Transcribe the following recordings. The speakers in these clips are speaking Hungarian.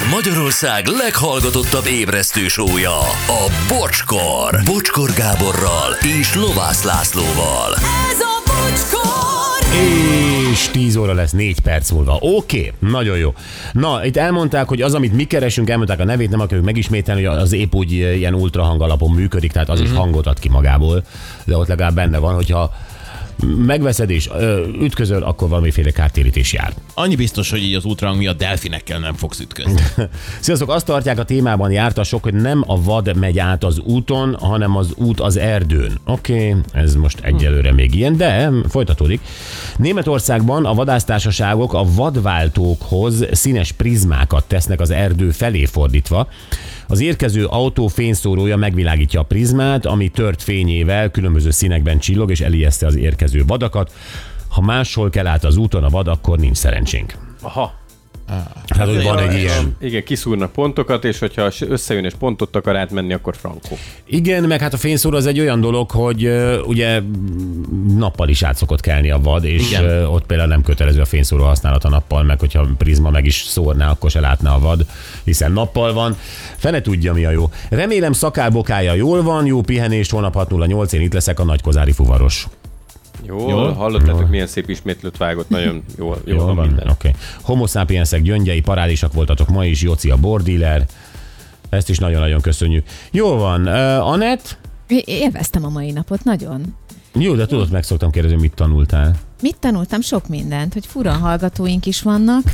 Ez Magyarország leghallgatottabb ébresztő sója, a Bocskor. Bocskor Gáborral és Lovász Lászlóval. Ez a bocskor! És 10 óra lesz 4 perc múlva. Oké, okay, nagyon jó. Na, itt elmondták, hogy az, amit mi keresünk, elmondták a nevét, nem akarjuk megismételni, hogy az épp úgy ilyen ultrahang alapon működik, tehát az is hangot ad ki magából, de ott legalább benne van, hogyha megveszed és ö, ütközöl, akkor valamiféle kártérítés jár. Annyi biztos, hogy így az ultrahang miatt delfinekkel nem fogsz ütközni. Sziasztok, azt tartják a témában jártasok, hogy nem a vad megy át az úton, hanem az út az erdőn. Oké, okay, ez most egyelőre még ilyen, de folytatódik. Németországban a vadásztársaságok a vadváltókhoz színes prizmákat tesznek az erdő felé fordítva. Az érkező autó fényszórója megvilágítja a prizmát, ami tört fényével különböző színekben csillog és elijeszte az érkező vadakat. Ha máshol kell át az úton a vad, akkor nincs szerencsénk. Aha. Hát, hogy van egy ilyen. Igen, kiszúrnak pontokat, és hogyha összejön és pontot akar átmenni, akkor frankó. Igen, meg hát a fényszóró az egy olyan dolog, hogy ugye nappal is át szokott kelni a vad, és Igen. ott például nem kötelező a fényszóró használata nappal, meg hogyha prizma meg is szórná, akkor se látná a vad, hiszen nappal van. Fene tudja, mi a jó. Remélem szakálbokája jól van, jó pihenést, holnap 6 0 8 én itt leszek a nagykozári fuvaros. Jó, Jól? jól hallottátok, milyen szép ismétlőt vágott, nagyon jól, jól, Jól van van? minden. Oké. Okay. Homo sapiensek gyöngyei, parádisak voltatok ma is, Joci a bordíler. Ezt is nagyon-nagyon köszönjük. Jó van. Uh, Anett? É- Élveztem a mai napot, nagyon. Jó, de tudod, meg szoktam kérdezni, mit tanultál. Mit tanultam? Sok mindent, hogy fura hallgatóink is vannak.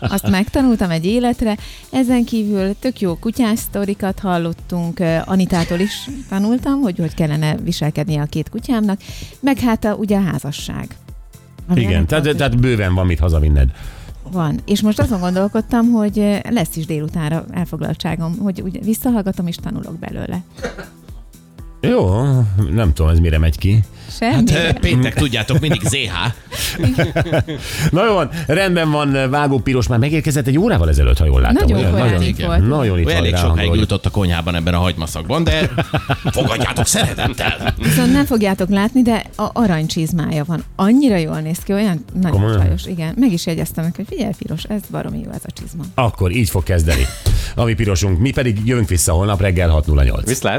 Azt megtanultam egy életre. Ezen kívül tök jó kutyás sztorikat hallottunk. Anitától is tanultam, hogy hogy kellene viselkednie a két kutyámnak. Meg hát a, ugye a házasság. Ami Igen, tehát, tehát bőven van mit hazavinned. Van. És most azon gondolkodtam, hogy ö, lesz is délutánra elfoglaltságom, hogy ugye visszahallgatom és tanulok belőle. Jó, nem tudom, ez mire megy ki. Semmi. Hát ö, péntek, tudjátok, mindig ZH. Na jó van, rendben van, Vágó Piros már megérkezett egy órával ezelőtt, ha jól látom. Nagyon Olyan- nagyon, itt volt. nagyon itt elég sokáig hogy- ült ott a konyhában ebben a hagymaszakban, de fogadjátok szeretettel. Viszont nem fogjátok látni, de a aranycsizmája van. Annyira jól néz ki, olyan nagyon Komolyan? csajos. Igen, meg is jegyeztem neki, hogy figyelj, Piros, ez baromi jó ez a csizma. Akkor így fog kezdeni. A mi pirosunk, mi pedig jövünk vissza holnap reggel 6.08. Viszlát!